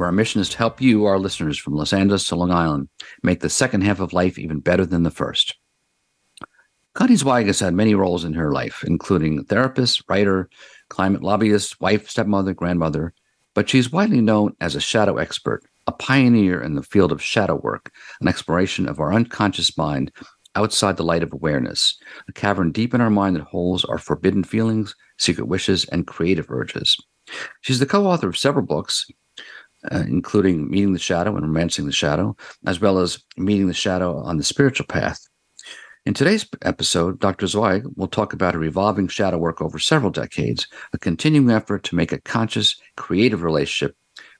where our mission is to help you, our listeners from Los Angeles to Long Island, make the second half of life even better than the first. Connie Zweig has had many roles in her life, including therapist, writer, climate lobbyist, wife, stepmother, grandmother, but she's widely known as a shadow expert, a pioneer in the field of shadow work, an exploration of our unconscious mind outside the light of awareness, a cavern deep in our mind that holds our forbidden feelings, secret wishes, and creative urges. She's the co author of several books, uh, including Meeting the Shadow and Romancing the Shadow, as well as Meeting the Shadow on the Spiritual Path. In today's episode, Dr. Zweig will talk about her revolving shadow work over several decades, a continuing effort to make a conscious, creative relationship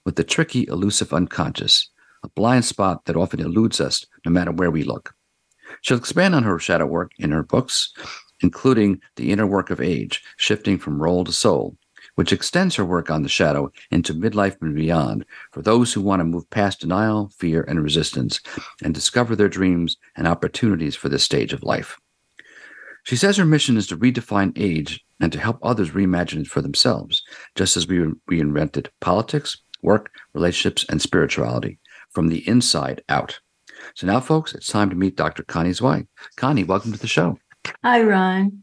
with the tricky, elusive unconscious, a blind spot that often eludes us no matter where we look. She'll expand on her shadow work in her books, including The Inner Work of Age, Shifting from Role to Soul, which extends her work on the shadow into midlife and beyond for those who want to move past denial, fear, and resistance and discover their dreams and opportunities for this stage of life. She says her mission is to redefine age and to help others reimagine it for themselves, just as we reinvented politics, work, relationships, and spirituality from the inside out. So now, folks, it's time to meet Dr. Connie Zweig. Connie, welcome to the show. Hi, Ron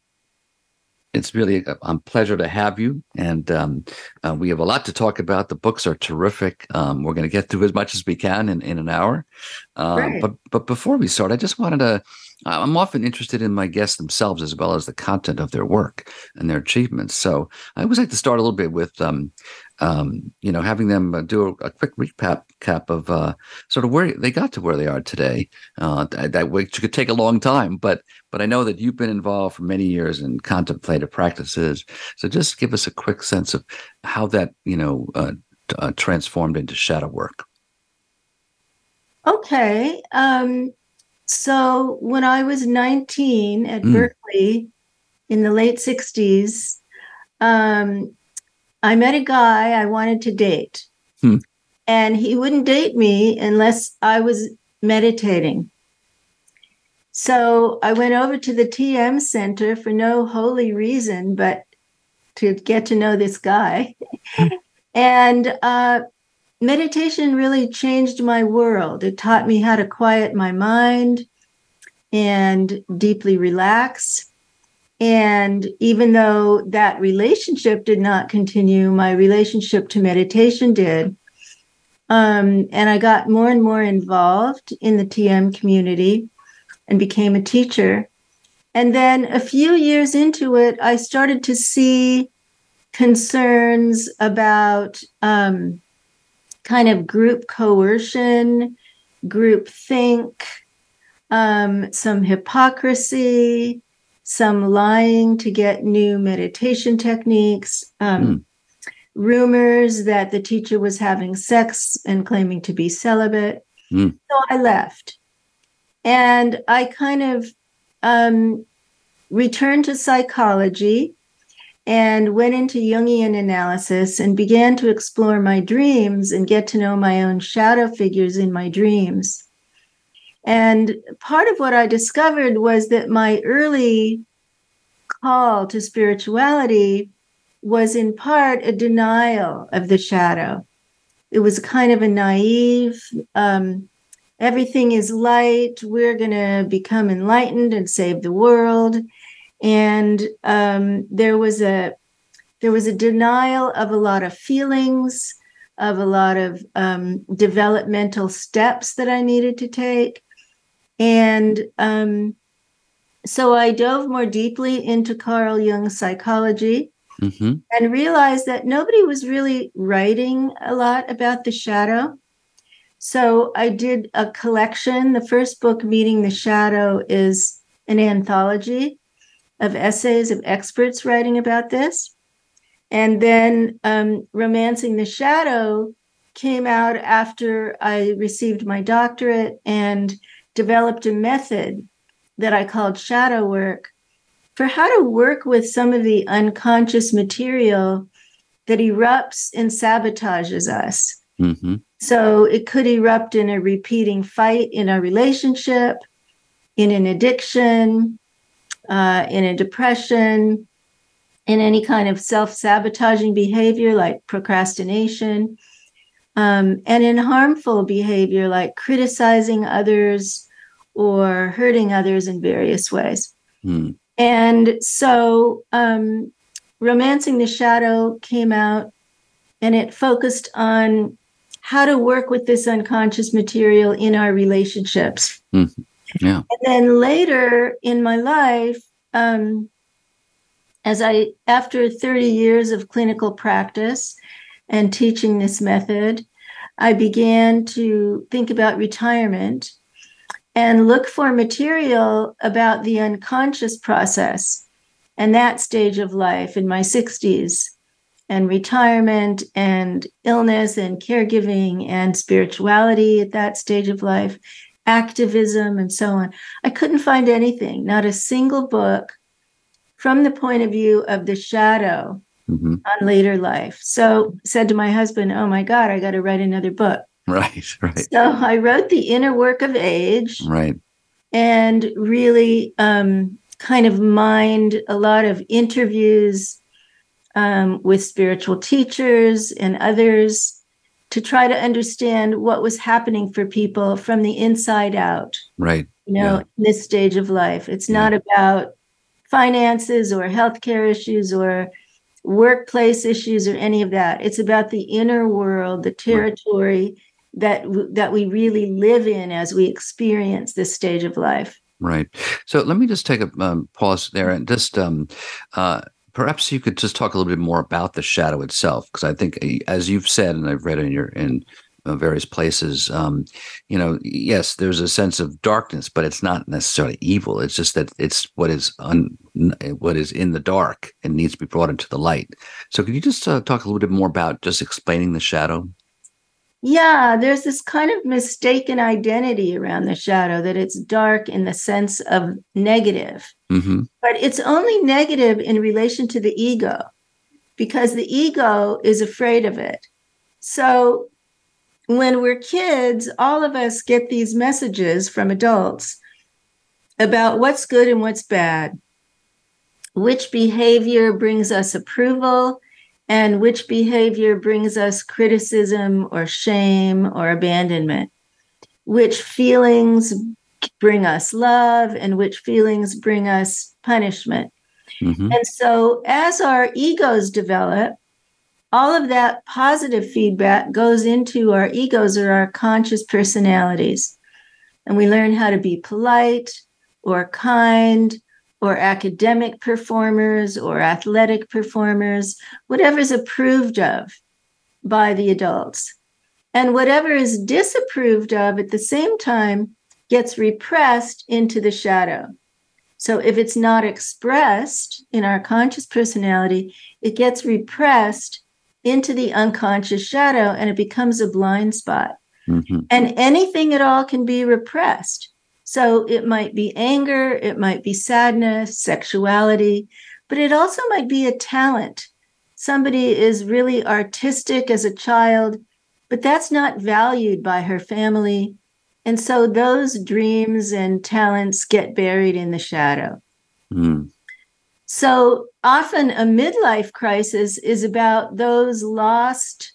it's really a, a, pleasure to have you. And um, uh, we have a lot to talk about. The books are terrific. Um, we're going to get through as much as we can in, in an hour. Um, But but before we start, I just wanted to. I'm often interested in my guests themselves as well as the content of their work and their achievements. So I always like to start a little bit with um, um, you know, having them uh, do a, a, quick recap cap of uh, sort of where they got to where they are today. Uh, that, that which could take a long time, but but I know that you've been involved for many years in contemplative practices. So just give us a quick sense of how that you know uh, uh, transformed into shadow work. Okay. Um, so when I was 19 at mm. Berkeley in the late 60s, um, I met a guy I wanted to date. Hmm. And he wouldn't date me unless I was meditating. So I went over to the TM Center for no holy reason, but to get to know this guy. And uh, meditation really changed my world. It taught me how to quiet my mind and deeply relax. And even though that relationship did not continue, my relationship to meditation did. Um, and I got more and more involved in the TM community and became a teacher. And then a few years into it, I started to see concerns about um, kind of group coercion, group think, um, some hypocrisy, some lying to get new meditation techniques, um, mm. rumors that the teacher was having sex and claiming to be celibate. Mm. So I left. And I kind of um, returned to psychology and went into Jungian analysis and began to explore my dreams and get to know my own shadow figures in my dreams. And part of what I discovered was that my early call to spirituality was in part a denial of the shadow. It was kind of a naive, um, everything is light, we're going to become enlightened and save the world. And um, there was a there was a denial of a lot of feelings, of a lot of um, developmental steps that I needed to take. And um, so I dove more deeply into Carl Jung's psychology mm-hmm. and realized that nobody was really writing a lot about the shadow. So I did a collection. The first book, Meeting the Shadow, is an anthology of essays of experts writing about this. And then um, Romancing the Shadow came out after I received my doctorate and developed a method that I called shadow work for how to work with some of the unconscious material that erupts and sabotages us. Mm-hmm. So it could erupt in a repeating fight in a relationship, in an addiction, uh, in a depression, in any kind of self sabotaging behavior like procrastination, um, and in harmful behavior like criticizing others or hurting others in various ways. Mm. And so, um, Romancing the Shadow came out and it focused on how to work with this unconscious material in our relationships. Mm-hmm. Yeah. And then later in my life, um, as I, after 30 years of clinical practice and teaching this method, I began to think about retirement and look for material about the unconscious process and that stage of life in my 60s and retirement and illness and caregiving and spirituality at that stage of life, activism and so on. I couldn't find anything, not a single book from the point of view of the shadow mm-hmm. on later life. So said to my husband, "Oh my god, I got to write another book." Right, right. So I wrote the inner work of age. Right. And really um, kind of mined a lot of interviews um, with spiritual teachers and others to try to understand what was happening for people from the inside out. Right. You know, yeah. this stage of life. It's yeah. not about finances or healthcare issues or workplace issues or any of that. It's about the inner world, the territory that that we really live in as we experience this stage of life. Right. So let me just take a um, pause there and just um, uh, perhaps you could just talk a little bit more about the shadow itself, because I think, eh, as you've said, and I've read in your in uh, various places, um, you know, yes, there's a sense of darkness, but it's not necessarily evil. It's just that it's what is un, what is in the dark and needs to be brought into the light. So, could you just uh, talk a little bit more about just explaining the shadow? Yeah, there's this kind of mistaken identity around the shadow that it's dark in the sense of negative. Mm-hmm. But it's only negative in relation to the ego because the ego is afraid of it. So when we're kids, all of us get these messages from adults about what's good and what's bad, which behavior brings us approval and which behavior brings us criticism or shame or abandonment, which feelings bring us love, and which feelings bring us punishment. Mm-hmm. And so, as our egos develop, all of that positive feedback goes into our egos or our conscious personalities. And we learn how to be polite or kind or academic performers or athletic performers, whatever is approved of by the adults. And whatever is disapproved of at the same time gets repressed into the shadow. So if it's not expressed in our conscious personality, it gets repressed into the unconscious shadow and it becomes a blind spot. Mm-hmm. And anything at all can be repressed. So it might be anger, it might be sadness, sexuality, but it also might be a talent. Somebody is really artistic as a child, but that's not valued by her family. And so those dreams and talents get buried in the shadow. Mm. So often a midlife crisis is about those lost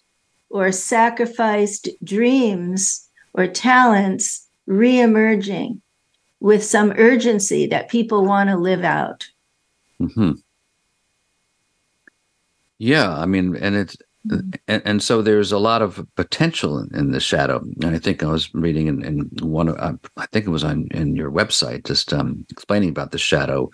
or sacrificed dreams or talents reemerging with some urgency that people want to live out. Mm-hmm. Yeah, I mean, and it's and, and, so there's a lot of potential in, in the shadow. And I think I was reading in, in one, of, uh, I think it was on in your website, just um, explaining about the shadow.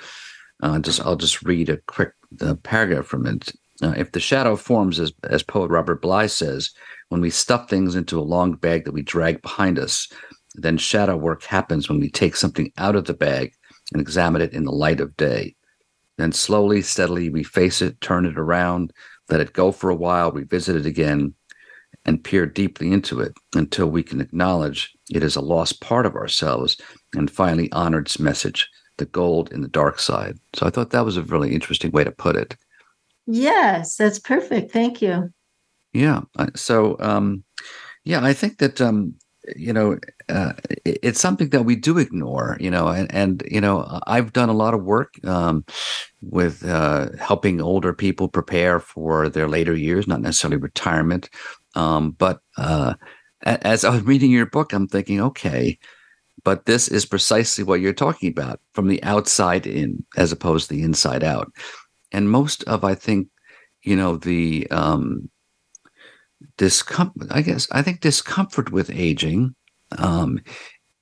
Uh, just I'll just read a quick uh, paragraph from it. Uh, if the shadow forms, as as poet Robert Bly says, when we stuff things into a long bag that we drag behind us, then shadow work happens when we take something out of the bag and examine it in the light of day. Then slowly, steadily, we face it, turn it around, let it go for a while, revisit it again. and peer deeply into it until we can acknowledge it is a lost part of ourselves and finally honor its message, the gold in the dark side. So I thought that was a really interesting way to put it. Yes, that's perfect. Thank you. Yeah. So, um, yeah, I think that um, you know uh, it's something that we do ignore. You know, and and you know I've done a lot of work um, with uh, helping older people prepare for their later years, not necessarily retirement, um, but uh, as I was reading your book, I'm thinking, okay, but this is precisely what you're talking about from the outside in, as opposed to the inside out. And most of, I think, you know, the um, discomfort, I guess, I think discomfort with aging um,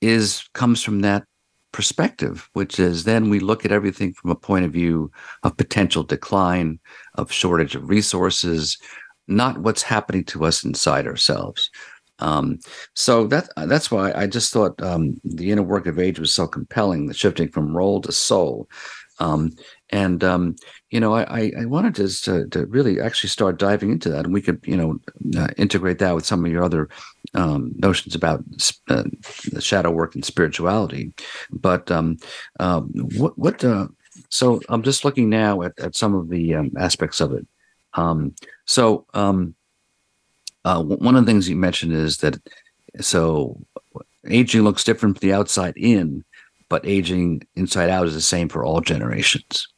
is comes from that perspective, which is then we look at everything from a point of view of potential decline, of shortage of resources, not what's happening to us inside ourselves. Um, so that that's why I just thought um, the inner work of age was so compelling, the shifting from role to soul. Um, and um, you know, I, I wanted to, to, to really actually start diving into that, and we could you know uh, integrate that with some of your other um, notions about uh, the shadow work and spirituality. But um, uh, what what uh, so I'm just looking now at, at some of the aspects of it. so uh, one of the things you mentioned is that so aging looks different from the outside in, but aging inside out is the same for all generations.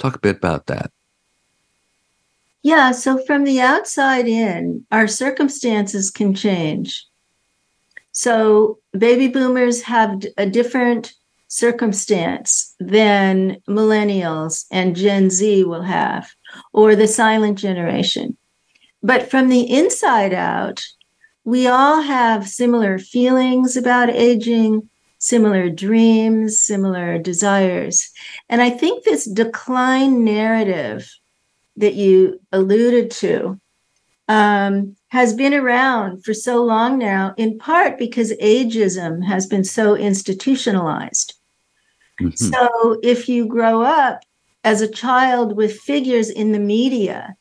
Talk a bit about that. Yeah, so from the outside in, our circumstances can change. So baby boomers have a different circumstance than millennials and Gen Z will have, or the silent generation. But from the inside out, we all have similar feelings about aging, similar dreams, similar desires. And I think this decline narrative that you alluded to um, has been around for so long now, in part because ageism has been so institutionalized. Mm-hmm. So if you grow up as a child with figures in the media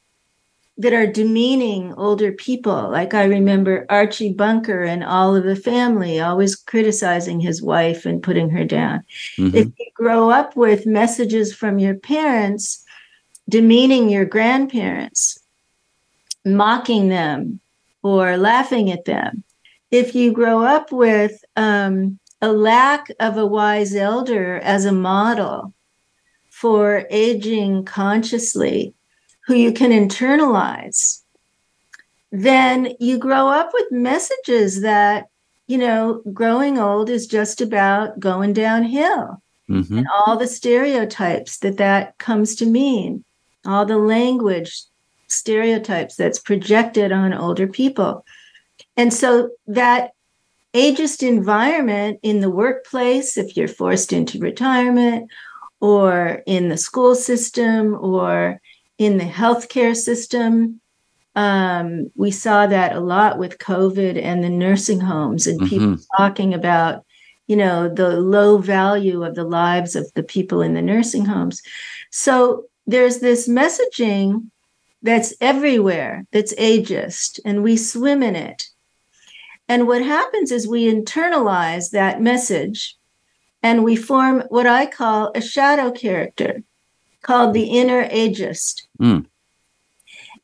that are demeaning older people. Like I remember Archie Bunker and all of the family always criticizing his wife and putting her down. Mm-hmm. If you grow up with messages from your parents demeaning your grandparents, mocking them, or laughing at them, if you grow up with um, a lack of a wise elder as a model for aging consciously, who you can internalize, then you grow up with messages that, you know, growing old is just about going downhill. Mm-hmm. And all the stereotypes that that comes to mean, all the language stereotypes that's projected on older people. And so that ageist environment in the workplace, if you're forced into retirement, or in the school system, or in the healthcare system. Um, we saw that a lot with COVID and the nursing homes and mm-hmm. people talking about, you know, the low value of the lives of the people in the nursing homes. So there's this messaging that's everywhere that's ageist, and we swim in it. And what happens is we internalize that message and we form what I call a shadow character called the inner ageist. Mm.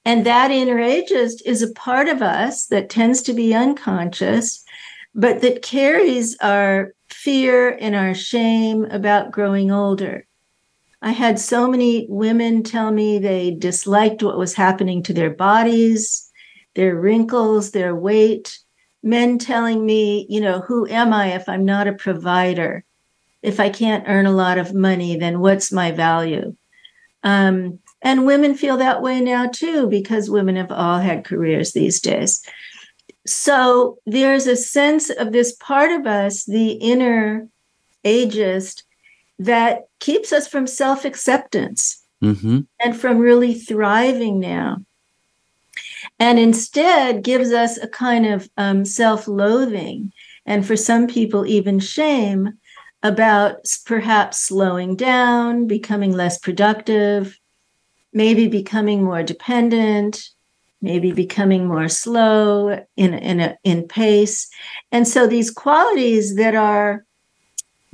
And that inner ageist is a part of us that tends to be unconscious, but that carries our fear and our shame about growing older. I had so many women tell me they disliked what was happening to their bodies, their wrinkles, their weight. Men telling me, you know, who am I if I'm not a provider? If I can't earn a lot of money, then what's my value? Um, and women feel that way now too, because women have all had careers these days. So there's a sense of this part of us, the inner ageist, that keeps us from self acceptance mm-hmm. and from really thriving now. And instead gives us a kind of um, self loathing, and for some people, even shame about perhaps slowing down, becoming less productive, maybe becoming more dependent, maybe becoming more slow in in a, in pace. And so these qualities that are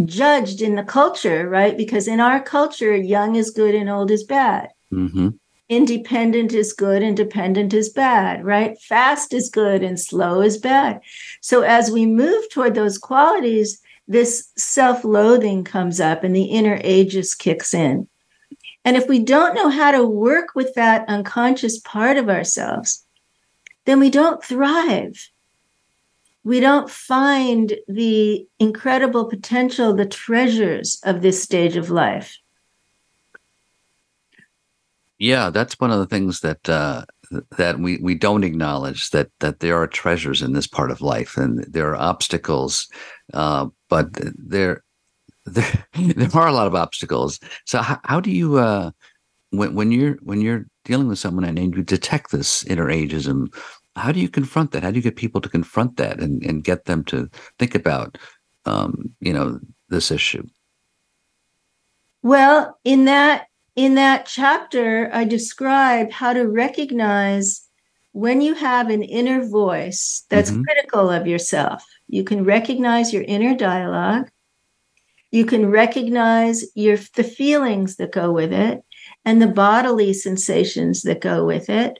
judged in the culture, right? Because in our culture, young is good and old is bad. Mm-hmm. Independent is good and dependent is bad, right? Fast is good and slow is bad. So as we move toward those qualities, this self loathing comes up and the inner ageist kicks in. And if we don't know how to work with that unconscious part of ourselves, then we don't thrive. We don't find the incredible potential, the treasures of this stage of life. Yeah, that's one of the things that uh, that we, we don't acknowledge that that there are treasures in this part of life, and there are obstacles, uh, but there there there are a lot of obstacles. So how, how do you uh, when when you're when you're dealing with someone and you detect this inner ageism, how do you confront that? How do you get people to confront that and, and get them to think about um, you know this issue? Well, in that in that chapter, I describe how to recognize when you have an inner voice that's mm-hmm. critical of yourself. You can recognize your inner dialogue you can recognize your the feelings that go with it and the bodily sensations that go with it.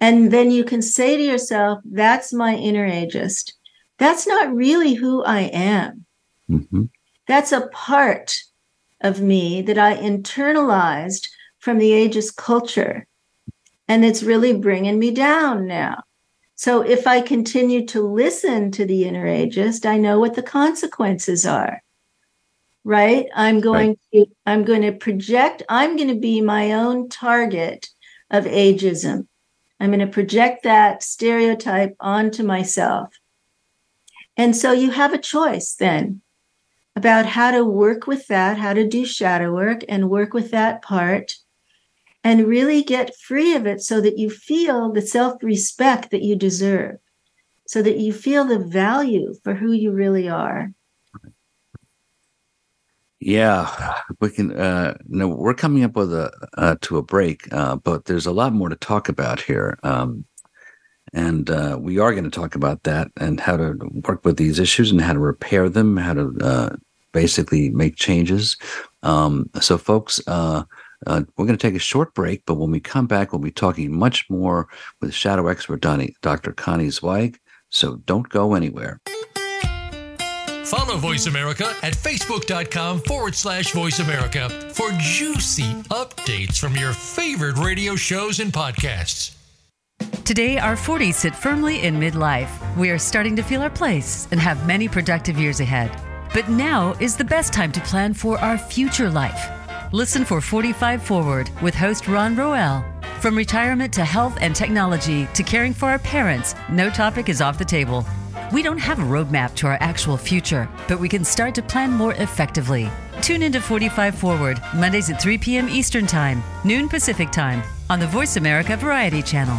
And then you can say to yourself, that's my inner ageist. That's not really who I am. Mm-hmm. That's a part of me that I internalized from the ageist culture. And it's really bringing me down now. So if I continue to listen to the inner ageist, I know what the consequences are right? I'm going right. to i'm going to project i'm going to be my own target of ageism. I'm going to project that stereotype onto myself. And so you have a choice then about how to work with that how to do shadow work and work with that part and really get free of it so that you feel the self-respect that you deserve so that you feel the value for who you really are yeah, we can. Uh, no, we're coming up with a uh, to a break, uh, but there's a lot more to talk about here, um, and uh, we are going to talk about that and how to work with these issues and how to repair them, how to uh, basically make changes. Um, so, folks, uh, we're going to take a short break, but when we come back, we'll be talking much more with shadow expert Donnie, Dr. Connie Zweig. So, don't go anywhere. Follow Voice America at facebook.com forward slash voice America for juicy updates from your favorite radio shows and podcasts. Today, our 40s sit firmly in midlife. We are starting to feel our place and have many productive years ahead. But now is the best time to plan for our future life. Listen for 45 Forward with host Ron Roel. From retirement to health and technology to caring for our parents, no topic is off the table. We don't have a roadmap to our actual future, but we can start to plan more effectively. Tune into 45 Forward, Mondays at 3 p.m. Eastern Time, noon Pacific Time, on the Voice America Variety Channel.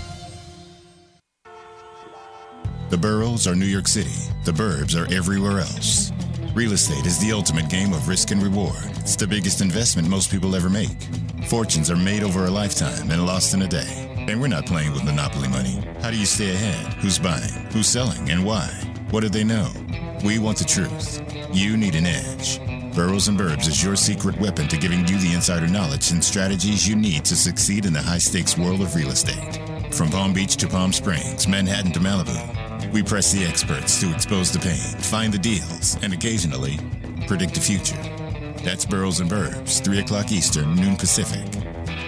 The boroughs are New York City. The burbs are everywhere else. Real estate is the ultimate game of risk and reward. It's the biggest investment most people ever make. Fortunes are made over a lifetime and lost in a day. And we're not playing with monopoly money. How do you stay ahead? Who's buying? Who's selling? And why? What do they know? We want the truth. You need an edge. Boroughs and Burbs is your secret weapon to giving you the insider knowledge and strategies you need to succeed in the high stakes world of real estate. From Palm Beach to Palm Springs, Manhattan to Malibu. We press the experts to expose the pain, find the deals, and occasionally predict the future. That's Boroughs and Burbs, 3 o'clock Eastern, noon Pacific.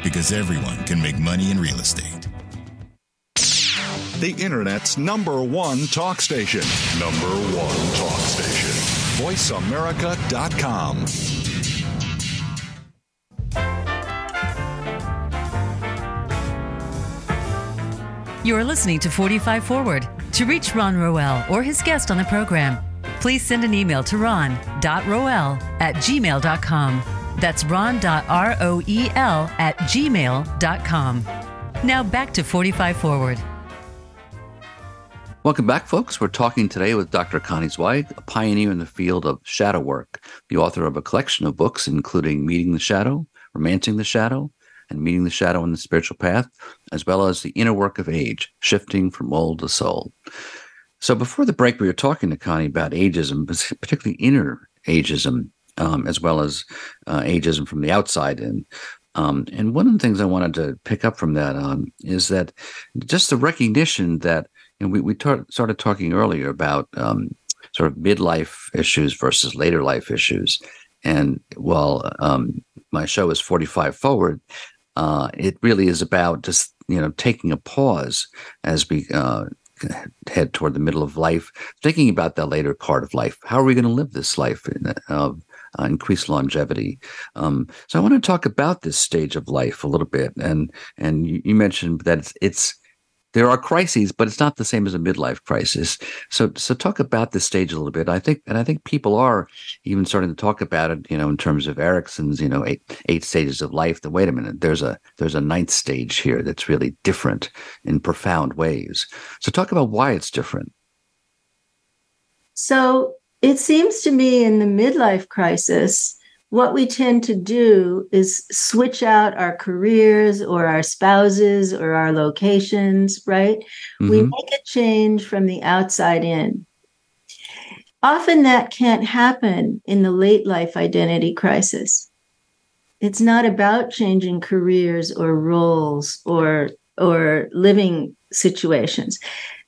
Because everyone can make money in real estate. The Internet's number one talk station. Number one talk station. VoiceAmerica.com. You are listening to 45 Forward. To reach Ron Roel or his guest on the program, please send an email to ron.roel at gmail.com. That's ron.roel at gmail.com. Now back to 45 Forward. Welcome back, folks. We're talking today with Dr. Connie Zweig, a pioneer in the field of shadow work, the author of a collection of books, including Meeting the Shadow, Romancing the Shadow, and Meeting the Shadow in the Spiritual Path, as well as The Inner Work of Age, Shifting from Old to Soul. So before the break, we were talking to Connie about ageism, particularly inner ageism, um, as well as uh, ageism from the outside in. Um, and one of the things I wanted to pick up from that um, is that just the recognition that and we, we tar- started talking earlier about um, sort of midlife issues versus later life issues. And while um, my show is 45 forward, uh, it really is about just, you know, taking a pause as we uh, head toward the middle of life, thinking about that later part of life. How are we going to live this life in, of uh, increased longevity? Um, so I want to talk about this stage of life a little bit. And and you, you mentioned that it's, it's there are crises, but it's not the same as a midlife crisis. So, so talk about this stage a little bit. I think, and I think people are even starting to talk about it. You know, in terms of Erikson's, you know, eight eight stages of life. That wait a minute, there's a there's a ninth stage here that's really different in profound ways. So, talk about why it's different. So, it seems to me in the midlife crisis what we tend to do is switch out our careers or our spouses or our locations, right? Mm-hmm. We make a change from the outside in. Often that can't happen in the late life identity crisis. It's not about changing careers or roles or or living situations.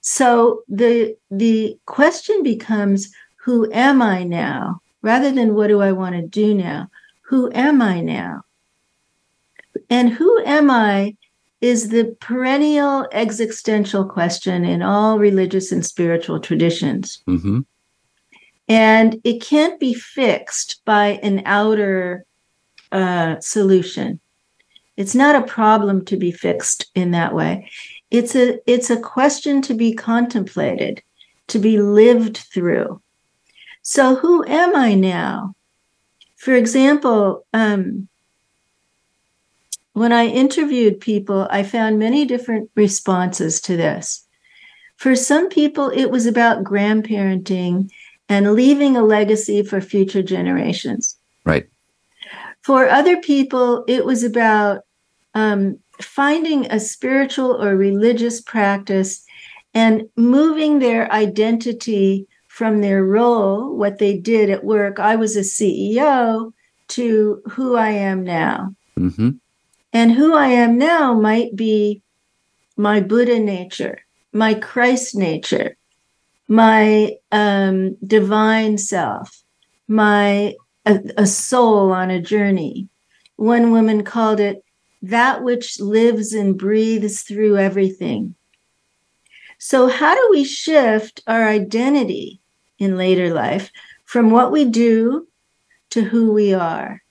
So the the question becomes who am I now? Rather than what do I want to do now? Who am I now? And who am I is the perennial existential question in all religious and spiritual traditions. Mm-hmm. And it can't be fixed by an outer uh, solution. It's not a problem to be fixed in that way. It's a it's a question to be contemplated, to be lived through. So, who am I now? For example, um, when I interviewed people, I found many different responses to this. For some people, it was about grandparenting and leaving a legacy for future generations. Right. For other people, it was about um, finding a spiritual or religious practice and moving their identity from their role, what they did at work. I was a CEO to who I am now. Mm-hmm. And who I am now might be my Buddha nature, my Christ nature, my um, divine self, my a, a soul on a journey. One woman called it that which lives and breathes through everything. So, how do we shift our identity in later life from what we do to who we are.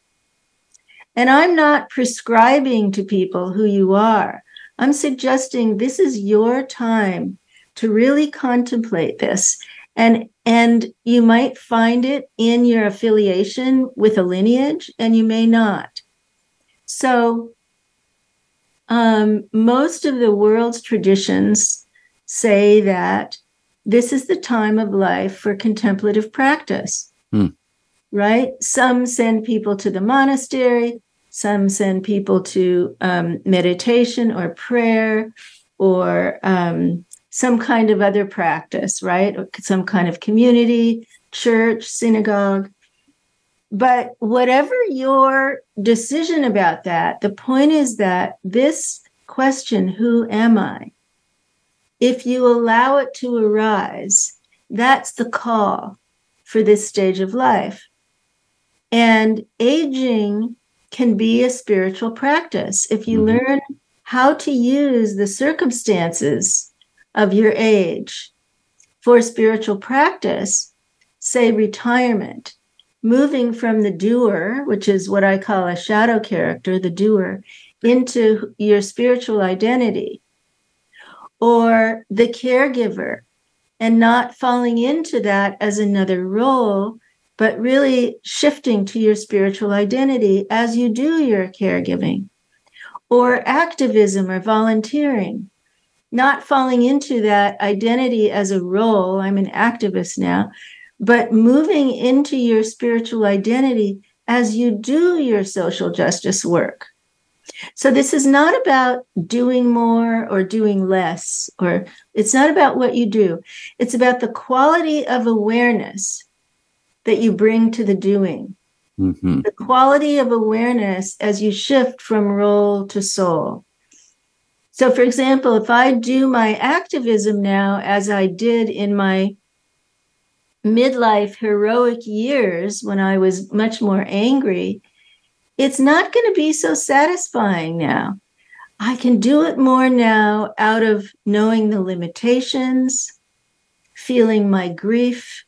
And I'm not prescribing to people who you are. I'm suggesting this is your time to really contemplate this. And, and you might find it in your affiliation with a lineage, and you may not. So, um, most of the world's traditions say that this is the time of life for contemplative practice. Hmm. Right? Some send people to the monastery, some send people to um, meditation or prayer or um, some kind of other practice, right? Or some kind of community, church, synagogue. But whatever your decision about that, the point is that this question, who am I, if you allow it to arise, that's the call for this stage of life. And aging can be a spiritual practice. If you mm-hmm. learn how to use the circumstances of your age for spiritual practice, say retirement, moving from the doer, which is what I call a shadow character, the doer, into your spiritual identity or the caregiver and not falling into that as another role, but really shifting to your spiritual identity as you do your caregiving or activism or volunteering, not falling into that identity as a role. I'm an activist now, but moving into your spiritual identity as you do your social justice work. So this is not about doing more or doing less, or it's not about what you do. It's about the quality of awareness that you bring to the doing. Mm-hmm. The quality of awareness as you shift from role to soul. So, for example, if I do my activism now as I did in my midlife heroic years when I was much more angry, it's not going to be so satisfying now. I can do it more now out of knowing the limitations, feeling my grief,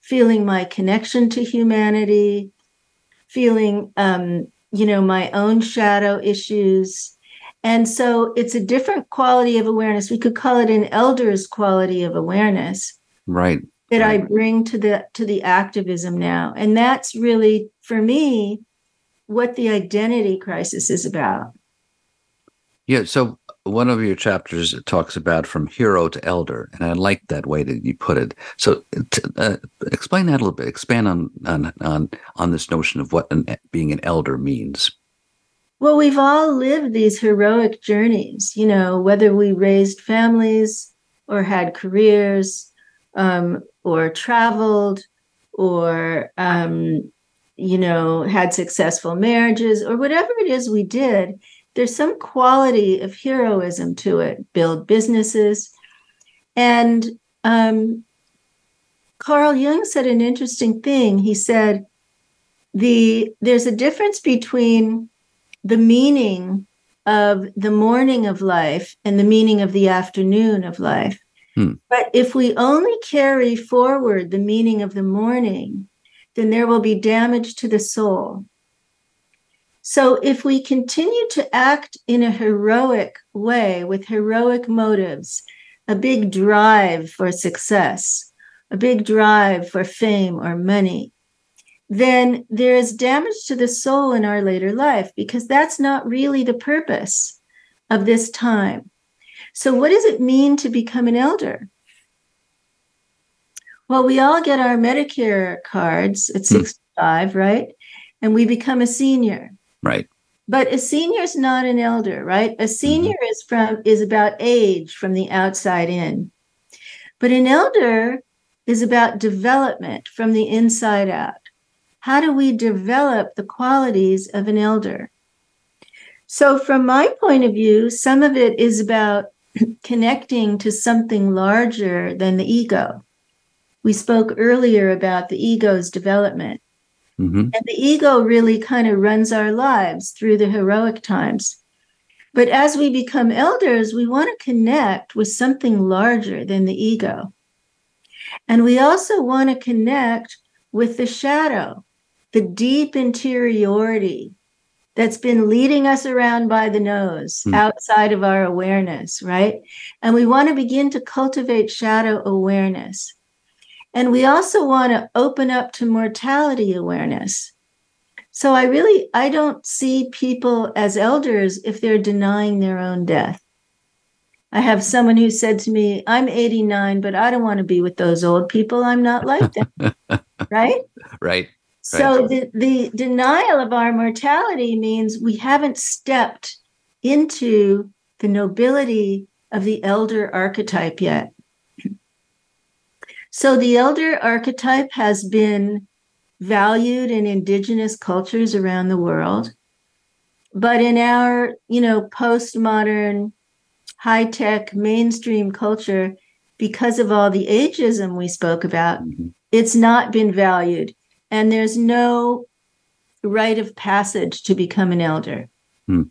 feeling my connection to humanity, feeling, um, you know, my own shadow issues. And so it's a different quality of awareness. We could call it an elder's quality of awareness. Right. That right. I bring to the to the activism now. And that's really for me what the identity crisis is about. Yeah. So one of your chapters talks about from hero to elder, and I like that way that you put it. So, t- uh, explain that a little bit. Expand on on on on this notion of what an, being an elder means. Well, we've all lived these heroic journeys. You know, whether we raised families or had careers, um, or traveled, or um, you know, had successful marriages or whatever it is we did, there's some quality of heroism to it. Build businesses. And um, Carl Jung said an interesting thing. He said, the there's a difference between the meaning of the morning of life and the meaning of the afternoon of life. Hmm. But if we only carry forward the meaning of the morning, then there will be damage to the soul. So, if we continue to act in a heroic way with heroic motives, a big drive for success, a big drive for fame or money, then there is damage to the soul in our later life because that's not really the purpose of this time. So, what does it mean to become an elder? Well, we all get our Medicare cards at hmm. 65, right? And we become a senior. Right. But a senior is not an elder, right? A senior mm-hmm. is from is about age from the outside in. But an elder is about development from the inside out. How do we develop the qualities of an elder? So, from my point of view, some of it is about connecting to something larger than the ego. We spoke earlier about the ego's development. Mm-hmm. And the ego really kind of runs our lives through the heroic times. But as we become elders, we want to connect with something larger than the ego. And we also want to connect with the shadow, the deep interiority that's been leading us around by the nose mm. outside of our awareness, right? And we want to begin to cultivate shadow awareness. And we also want to open up to mortality awareness. So I really I don't see people as elders if they're denying their own death. I have someone who said to me, "I'm 89, but I don't want to be with those old people. I'm not like them." right? Right. So the, the denial of our mortality means we haven't stepped into the nobility of the elder archetype yet. So the elder archetype has been valued in indigenous cultures around the world. But in our, you know, postmodern, high tech, mainstream culture, because of all the ageism we spoke about, mm-hmm. it's not been valued. And there's no rite of passage to become an elder. Hmm.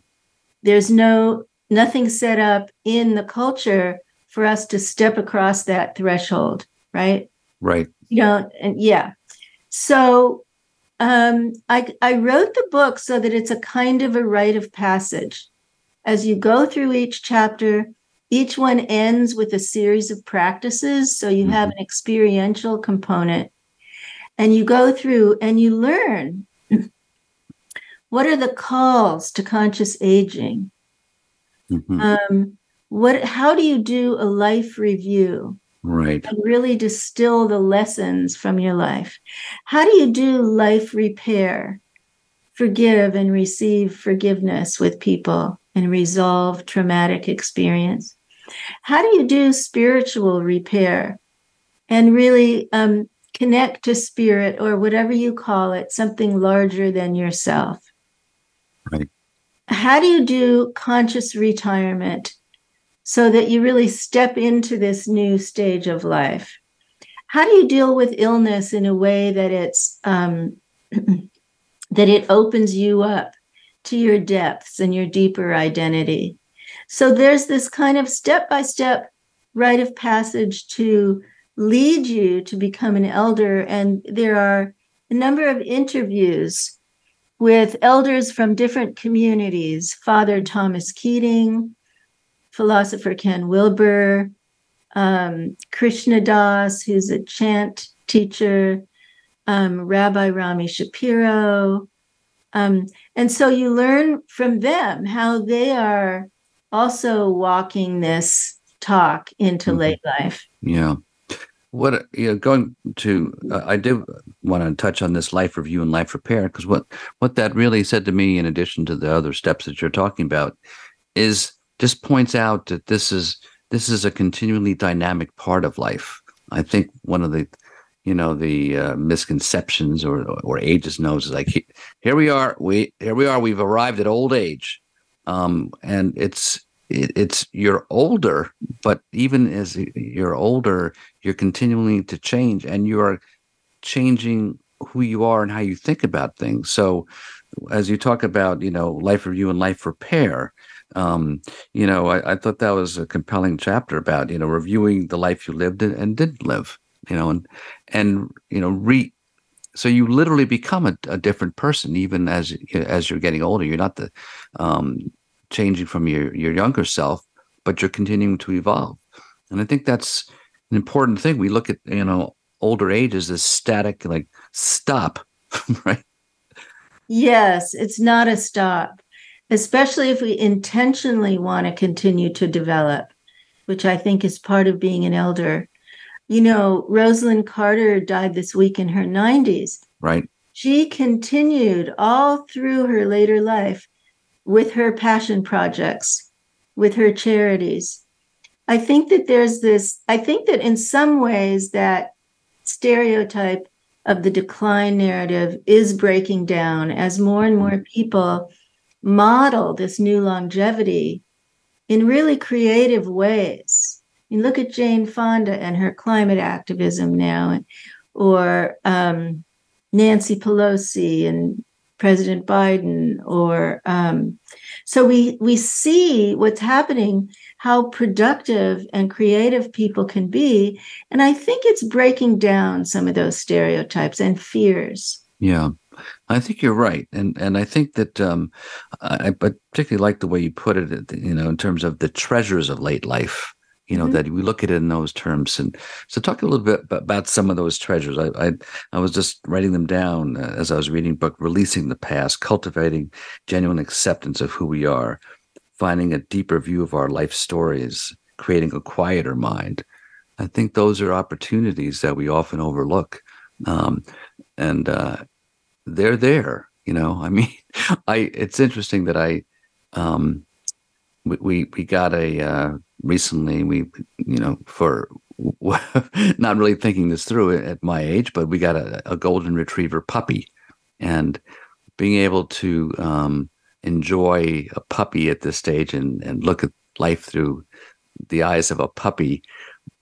There's no nothing set up in the culture for us to step across that threshold right? Right. You know, and yeah. So um, I I wrote the book so that it's a kind of a rite of passage. As you go through each chapter, each one ends with a series of practices. So you have an experiential component and you go through and you learn what are the calls to conscious aging? Mhm. Um, what how do you do a life review? Right. and really distill the lessons from your life. How do you do life repair? Forgive and receive forgiveness with people and resolve traumatic experience. How do you do spiritual repair and really um, connect to spirit or whatever you call it, something larger than yourself? Right. How do you do conscious retirement so that you really step into this new stage of life? How do you deal with illness in a way that it's um, that it opens you up to your depths and your deeper identity? So there's this kind of step by step rite of passage to lead you to become an elder, and there are a number of interviews with elders from different communities. Father Thomas Keating, philosopher Ken Wilber, um, Krishna Das, who's a chant teacher, um, Rabbi Rami Shapiro. Um, and so you learn from them how they are also walking this talk into Mhm. late life. Yeah. What you know, going to, uh, I did want to touch on this life review and life repair because what what that really said to me, in addition to the other steps that you're talking about, is just points out that this is this is a continually dynamic part of life. I think one of the, you know, the uh, misconceptions or or ages knows is like here we are, we here we are, we've arrived at old age, um, and it's it, it's you're older, but even as you're older, you're continuing to change, and you are changing who you are and how you think about things. So, as you talk about, you know, life review and life repair, um, you know, I, I thought that was a compelling chapter about, you know, reviewing the life you lived and, didn't live, you know, and and you know, re. So you literally become a, a different person, even as as you're getting older. You're not the um, changing from your your younger self, but you're continuing to evolve. And I think that's an important thing. We look at you know older age as static, like stop, right? Yes, it's not a stop, especially if we intentionally want to continue to develop, which I think is part of being an elder. You know, Rosalynn Carter died this week in her 90s. Right. She continued all through her later life with her passion projects, with her charities. I think that there's this, I think that in some ways that stereotype of the decline narrative is breaking down as more and more people model this new longevity in really creative ways. You look at Jane Fonda and her climate activism now, or um, Nancy Pelosi and President Biden, or um, so we we see what's happening, how productive and creative people can be, and I think it's breaking down some of those stereotypes and fears. Yeah, I think you're right, and and I think that um, I, particularly like the way you put it. You know, in terms of the treasures of late life. You know Mhm. that we look at it in those terms, and so talk a little bit about some of those treasures. I I, I was just writing them down uh, as I was reading book, releasing the past, cultivating genuine acceptance of who we are, finding a deeper view of our life stories, creating a quieter mind. I think those are opportunities that we often overlook, um, and uh, they're there. You know, I mean, I it's interesting that I um, we we, we got a uh, recently we you know for not really thinking this through at my age, but we got a, a golden retriever puppy, and being able to um, enjoy a puppy at this stage and and look at life through the eyes of a puppy,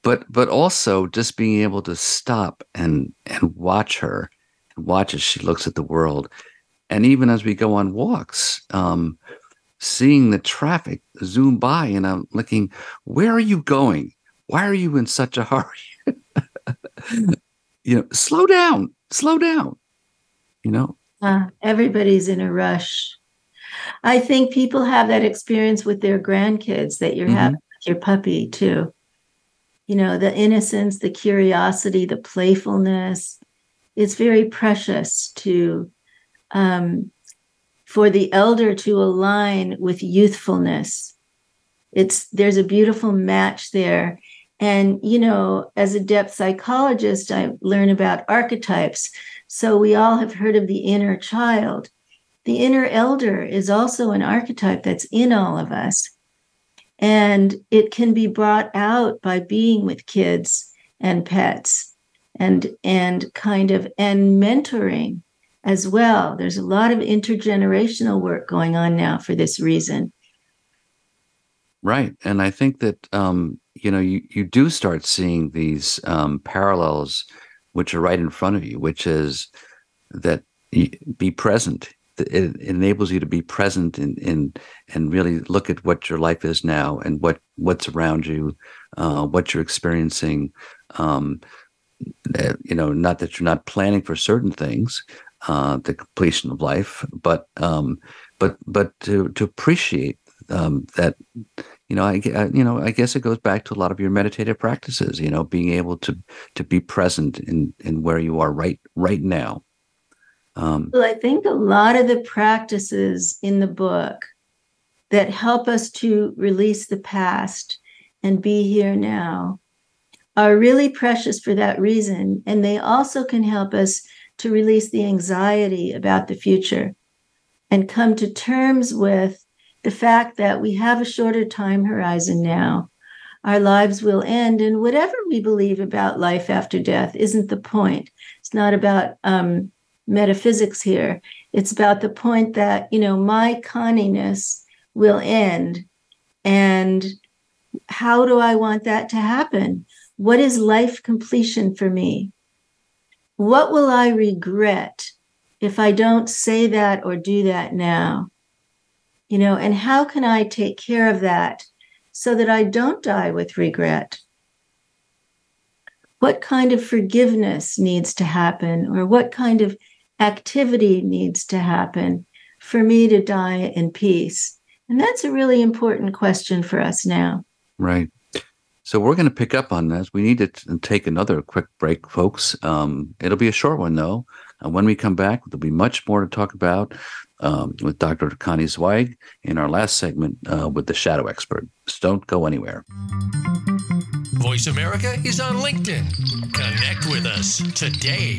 but but also just being able to stop and and watch her, watch as she looks at the world, and even as we go on walks. Um, seeing the traffic zoom by and I'm looking, where are you going? Why are you in such a hurry? you know, slow down, slow down. You know, Uh, everybody's in a rush. I think people have that experience with their grandkids that you're Mhm. having with your puppy too. You know, the innocence, the curiosity, the playfulness. It's very precious to um, for the elder to align with youthfulness. It's there's a beautiful match there. And you know, as a depth psychologist, I learn about archetypes. So we all have heard of the inner child. The inner elder is also an archetype that's in all of us. And it can be brought out by being with kids and pets and and kind of and mentoring as well. There's a lot of intergenerational work going on now for this reason. Right. And I think that um, you know, you you do start seeing these um, parallels which are right in front of you, which is that be present it enables you to be present and and and really look at what your life is now and what what's around you, uh, what you're experiencing. Um, you know, not that you're not planning for certain things, uh, the completion of life, but um, but but to to appreciate um, that. You know, I, I you know I guess it goes back to a lot of your meditative practices. You know, being able to to be present in in where you are right right now um, well, I think a lot of the practices in the book that help us to release the past and be here now are really precious for that reason. And they also can help us to release the anxiety about the future and come to terms with the fact that we have a shorter time horizon now. Our lives will end, and whatever we believe about life after death isn't the point. It's not about um, metaphysics here. It's about the point that, you know, my conniness will end. And how do I want that to happen? What is life completion for me? What will I regret if I don't say that or do that now? You know, and how can I take care of that so that I don't die with regret? What kind of forgiveness needs to happen, or what kind of activity needs to happen for me to die in peace? And that's a really important question for us now. Right. So we're going to pick up on this. We need to take another quick break, folks. Um, it'll be a short one, though. And when we come back, there'll be much more to talk about um, with Dr. Connie Zweig in our last segment uh, with the shadow expert. So don't go anywhere. Voice America is on LinkedIn. Connect with us today.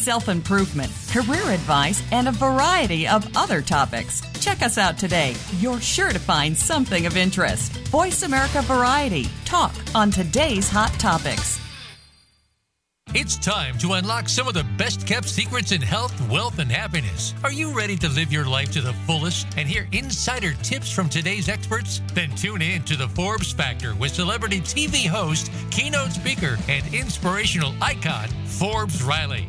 self improvement, career advice, and a variety of other topics. Check us out today. You're sure to find something of interest. Voice America Variety. Talk on today's hot topics. It's time to unlock some of the best kept secrets in health, wealth, and happiness. Are you ready to live your life to the fullest and hear insider tips from today's experts? Then tune in to the Forbes Factor with celebrity TV host, keynote speaker, and inspirational icon, Forbes Riley.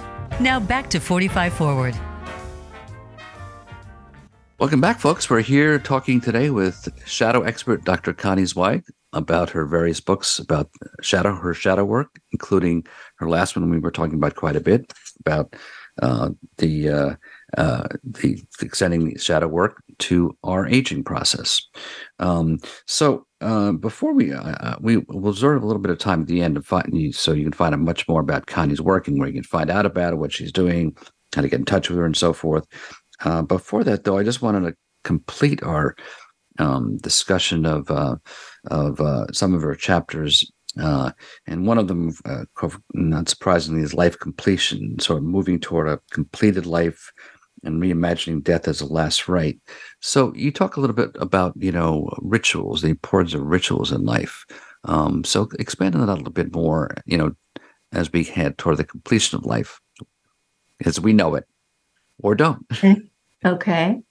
Now back to 45 Forward. Welcome back, folks. We're here talking today with shadow expert Dr. Connie Zweig about her various books about shadow, her shadow work, including her last one we were talking about quite a bit about uh, the uh, uh, the extending the shadow work to our aging process. Um, so uh, before we uh, uh, we will reserve a little bit of time at the end to find so you can find out much more about Connie's work and where you can find out about what she's doing, how to get in touch with her, and so forth. Uh, before that, though, I just wanted to complete our um, discussion of uh, of uh, some of her chapters uh, and one of them, not surprisingly, is life completion. So moving toward a completed life and reimagining death as a last rite. So you talk a little bit about, you know, rituals, the importance of rituals in life. Um, so expand on that a little bit more, you know, as we head toward the completion of life, as we know it, or don't. okay.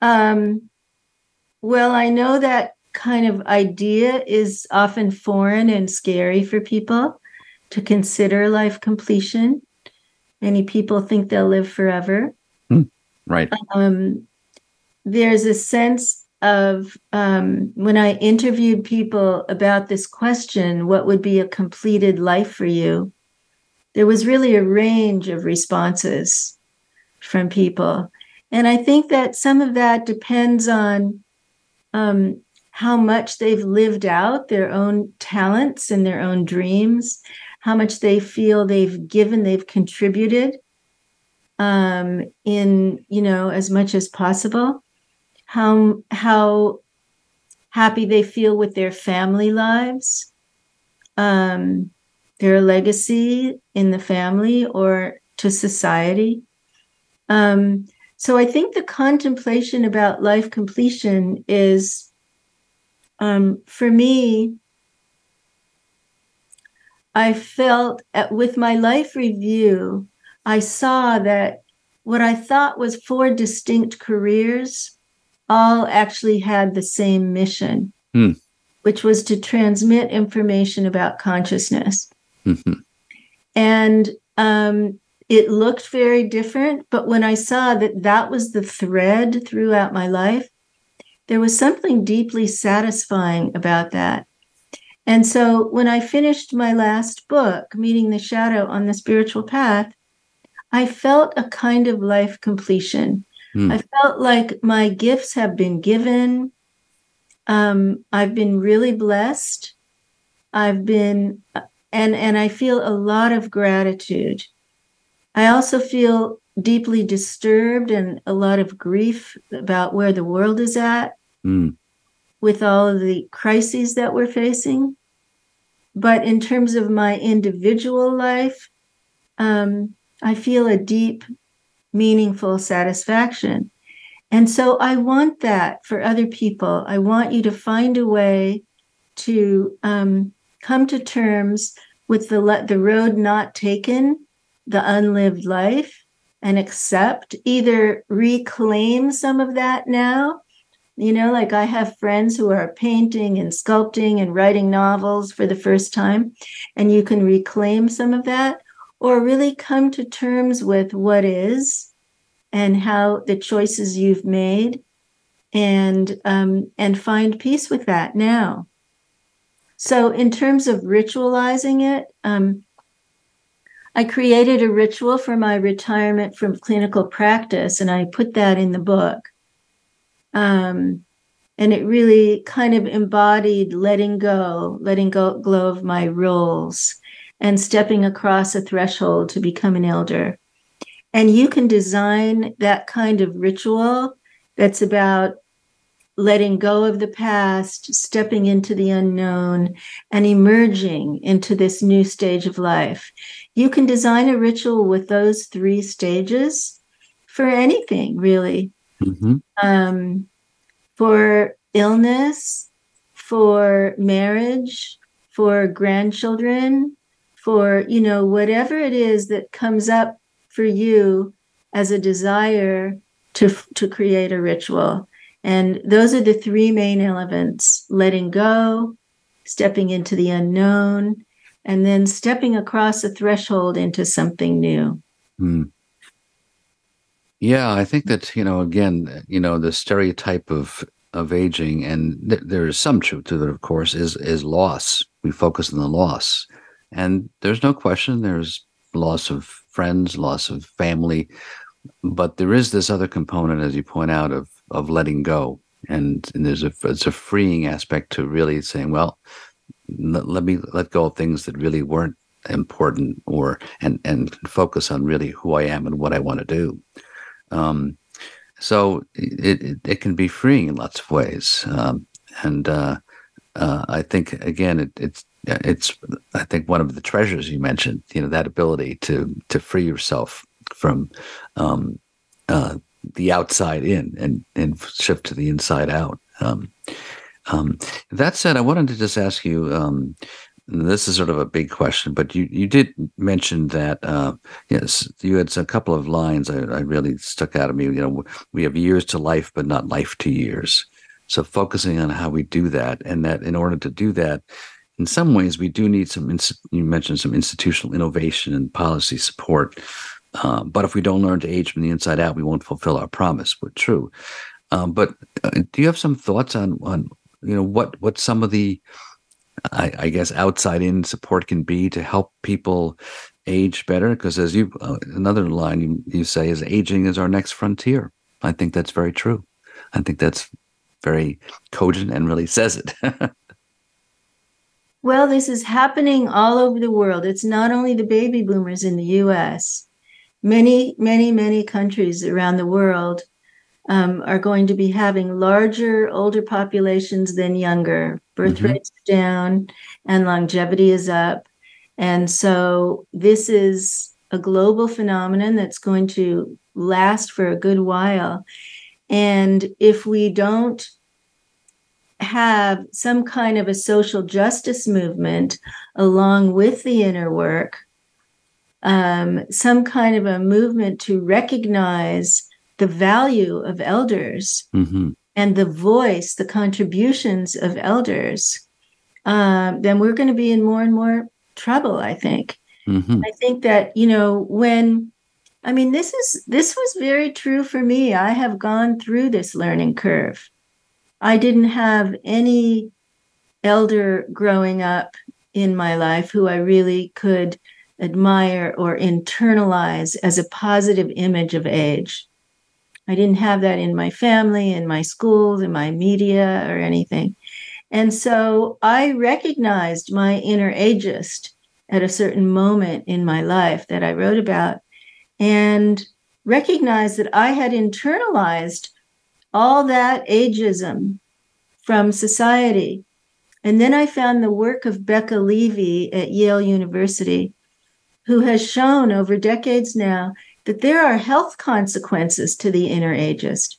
Um, well, I know that kind of idea is often foreign and scary for people to consider life completion. Many people think they'll live forever. Right. Um, there's a sense of um, when I interviewed people about this question, what would be a completed life for you? There was really a range of responses from people. And I think that some of that depends on um, how much they've lived out their own talents and their own dreams, how much they feel they've given, they've contributed um, in, you know, as much as possible, how, how happy they feel with their family lives, um, their legacy in the family or to society. Um, so I think the contemplation about life completion is um, for me, I felt at, with my life review, I saw that what I thought was four distinct careers all actually had the same mission, hmm. which was to transmit information about consciousness. Mm-hmm. And um, it looked very different, but when I saw that that was the thread throughout my life, there was something deeply satisfying about that. And so when I finished my last book, Meeting the Shadow on the Spiritual Path, I felt a kind of life completion. Mm. I felt like my gifts have been given. Um, I've been really blessed. I've been, and and I feel a lot of gratitude. I also feel deeply disturbed and a lot of grief about where the world is at mm. with all of the crises that we're facing. But in terms of my individual life, um, I feel a deep, meaningful satisfaction. And so I want that for other people. I want you to find a way to um, come to terms with the the road not taken, the unlived life, and accept, either reclaim some of that now. You know, like I have friends who are painting and sculpting and writing novels for the first time, and you can reclaim some of that, or really come to terms with what is and how the choices you've made and um, and find peace with that now so in terms of ritualizing it um, I created a ritual for my retirement from clinical practice, and I put that in the book. Um, and it really kind of embodied letting go, letting go, go of my roles and stepping across a threshold to become an elder. And you can design that kind of ritual that's about letting go of the past, stepping into the unknown, and emerging into this new stage of life. You can design a ritual with those three stages for anything, really. Mm-hmm. Um, for illness, for marriage, for grandchildren, for, you know, whatever it is that comes up for you as a desire to, to create a ritual And those are the three main elements letting go, stepping into the unknown, and then stepping across a threshold into something new. Hmm. Yeah, I think that, you know, again, you know, the stereotype of of aging, and th- there is some truth to it, of course, is is loss. We focus on the loss. And there's no question there's loss of friends, loss of family, but there is this other component, as you point out, of of letting go, and, and there's a it's a freeing aspect to really saying, well, let, let me let go of things that really weren't important, or and and focus on really who I am and what I want to do. Um, so it, it, it can be freeing in lots of ways, um, and uh, uh, I think again it, it's it's I think one of the treasures you mentioned, you know, that ability to to free yourself from um, uh, the outside in and and shift to the inside out. Um, um, that said, I wanted to just ask you. Um, this is sort of a big question, but you, you did mention that uh, yes, you had a couple of lines I, I really stuck out of me. You know, we have years to life, but not life to years. So focusing on how we do that, and that in order to do that, in some ways, we do need some. You mentioned some institutional innovation and policy support. Uh, but if we don't learn to age from the inside out, we won't fulfill our promise. But true. Um, but uh, do you have some thoughts on on you know what what some of the I, I guess outside in support can be to help people age better? Because as you uh, another line you, you say is aging is our next frontier. I think that's very true. I think that's very cogent and really says it. Well, this is happening all over the world. It's not only the baby boomers in the US. Many, many, many countries around the world um, are going to be having larger, older populations than younger. Birth mm-hmm. rates are down and longevity is up. And so this is a global phenomenon that's going to last for a good while. And if we don't have some kind of a social justice movement along with the inner work, um, some kind of a movement to recognize the value of elders mm-hmm. and the voice, the contributions of elders, um, then we're going to be in more and more trouble, I think. Mm-hmm. I think that, you know, when I mean, this is this was very true for me. I have gone through this learning curve. I didn't have any elder growing up in my life who I really could admire or internalize as a positive image of age. I didn't have that in my family, in my schools, in my media, or anything. And so I recognized my inner ageist at a certain moment in my life that I wrote about and recognized that I had internalized all that ageism from society. And then I found the work of Becca Levy at Yale University, who has shown over decades now that there are health consequences to the inner ageist.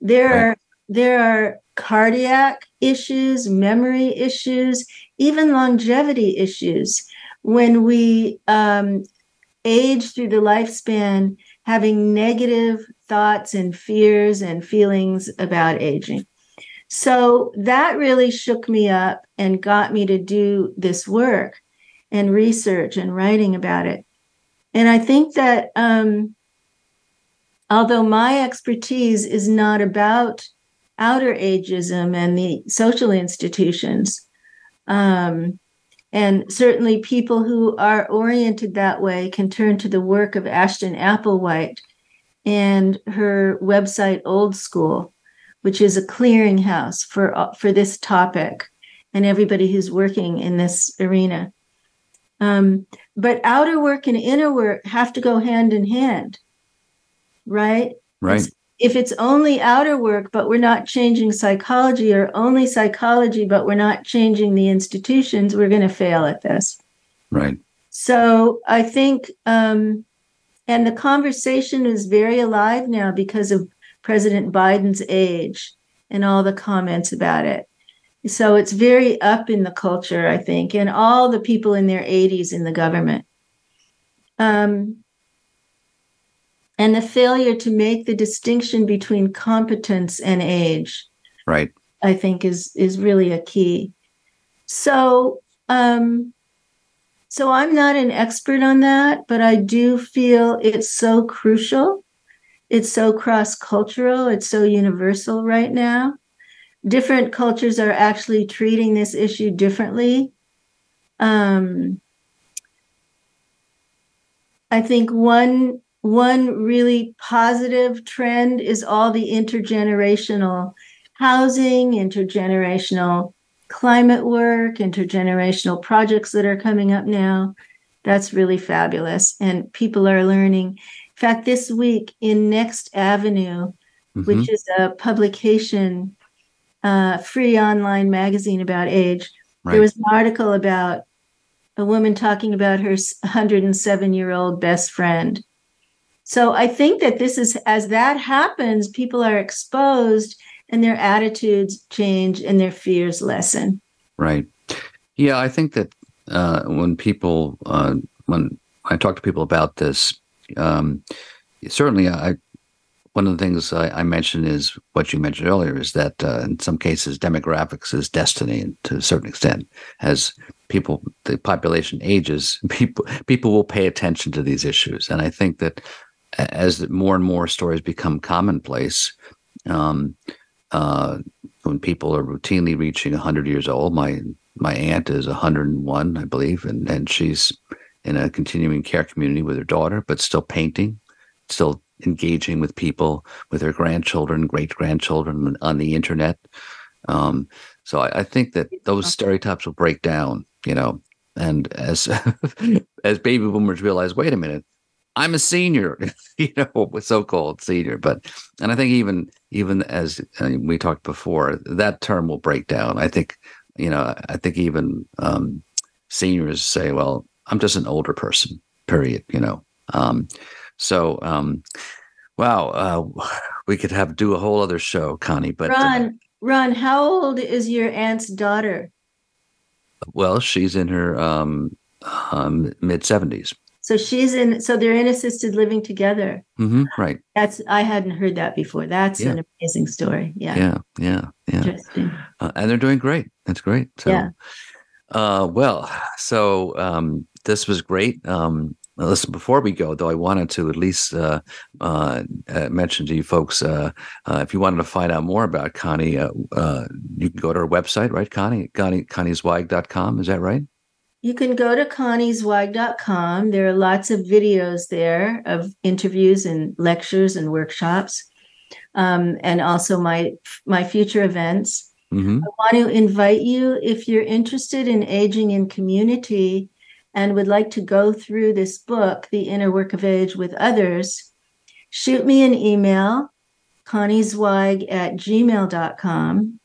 There right. are there are cardiac issues, memory issues, even longevity issues when we um, age through the lifespan having negative thoughts and fears and feelings about aging. So that really shook me up and got me to do this work and research and writing about it. And I think that um, although my expertise is not about outer ageism and the social institutions, um, and certainly people who are oriented that way can turn to the work of Ashton Applewhite and her website Old School which is a clearinghouse for uh, for this topic and everybody who's working in this arena. Um, but outer work and inner work have to go hand in hand, right? Right. It's, if it's only outer work, but we're not changing psychology, or only psychology, but we're not changing the institutions, we're going to fail at this. Right. So I think, um, and the conversation is very alive now because of President Biden's age and all the comments about it. So it's very up in the culture, I think, and all the people in their 80s in the government. Um, and the failure to make the distinction between competence and age Right. i think is is really a key. So um so i'm not an expert on that but i do feel it's so crucial. It's so cross cultural it's so universal right now. Different cultures are actually treating this issue differently. Um i think one one really positive trend is all the intergenerational housing, intergenerational climate work, intergenerational projects that are coming up now. That's really fabulous. And people are learning. In fact, this week in Next Avenue, Mhm. which is a publication, uh, free online magazine about age, Right. there was an article about a woman talking about her 107 year old best friend. So I think that this is, as that happens, people are exposed and their attitudes change and their fears lessen. Right. Yeah, I think that uh, when people, uh, when I talk to people about this, um, certainly I, one of the things I, I mentioned is what you mentioned earlier is that uh, in some cases demographics is destiny to a certain extent. As people, the population ages, people people will pay attention to these issues, and I think that as more and more stories become commonplace, um, uh, when people are routinely reaching 100 years old, my my aunt is 101, I believe, and and she's in a continuing care community with her daughter, but still painting, still engaging with people, with her grandchildren, great grandchildren on the internet. Um, so I, I think that those stereotypes will break down, you know, and as as baby boomers realize, wait a minute, I'm a senior, you know, so-called senior. But and I think even even as uh, we talked before, that term will break down. I think you know, I think even um, seniors say, well, I'm just an older person. Period. You know. Um, so um, wow, uh, we could have do a whole other show, Connie. But uh, Ron, Ron, how old is your aunt's daughter? well, she's in her um, um, mid 70s. So she's in. So they're in assisted living together. hmm right. That's I hadn't heard that before. That's Yeah. an amazing story. Yeah, Yeah. Yeah. Yeah. interesting. uh, and they're doing great. That's great. So, Yeah. uh, well, so um, this was great. Um, listen, before we go, though, I wanted to at least uh, uh, uh, mention to you folks uh, uh, if you wanted to find out more about Connie, uh, uh, you can go to her website, right? Connie, Connie, ConnieZweig.com. Is that right? You can go to conniezweig.com. There are lots of videos there of interviews and lectures and workshops, um, and also my my future events. hmm I want to invite you if you're interested in aging in community and would like to go through this book, The Inner Work of Age, with others. Shoot me an email, conniezweig at gmail.com.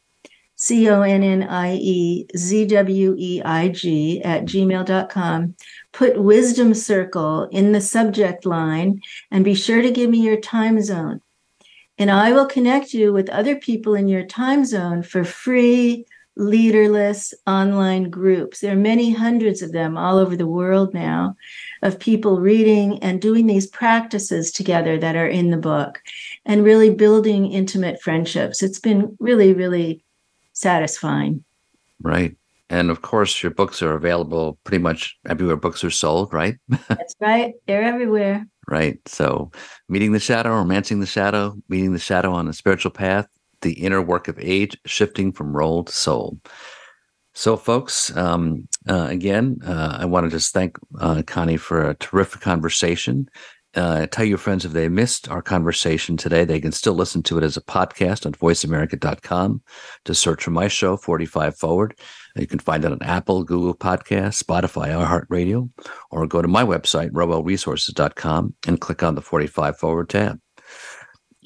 C O N N I E Z W E I G at gmail.com. Put wisdom circle in the subject line and be sure to give me your time zone. And I will connect you with other people in your time zone for free, leaderless online groups. There are many hundreds of them all over the world now of people reading and doing these practices together that are in the book and really building intimate friendships. It's been really, really satisfying. Right. And of course, your books are available pretty much everywhere books are sold, right? That's right. They're everywhere. Right. So, meeting the shadow, romancing the shadow, meeting the shadow on a spiritual path, the inner work of age, shifting from role to soul. So, folks, um, uh, again, uh, I want to just thank uh, Connie for a terrific conversation. Uh, tell your friends if they missed our conversation today, they can still listen to it as a podcast on voiceamerica.com to search for my show, 45 Forward. You can find it on Apple, Google Podcasts, Spotify, iHeartRadio, or go to my website, roelresources.com, and click on the 45 Forward tab.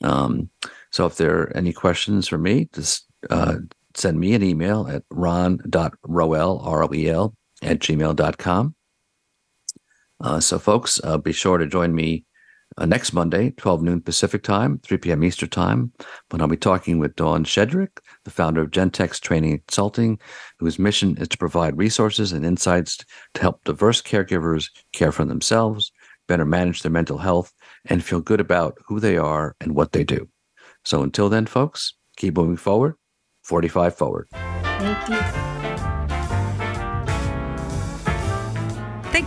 Um, so if there are any questions for me, just uh, send me an email at ron.roel, R-O-E-L, at gmail.com. Uh, so, folks, uh, be sure to join me uh, next Monday, 12 noon Pacific time, 3 p.m. Eastern time, when I'll be talking with Dawn Shedrick, the founder of Gentex Training Consulting, whose mission is to provide resources and insights to help diverse caregivers care for themselves, better manage their mental health, and feel good about who they are and what they do. So until then, folks, keep moving forward. 45 forward. Thank you.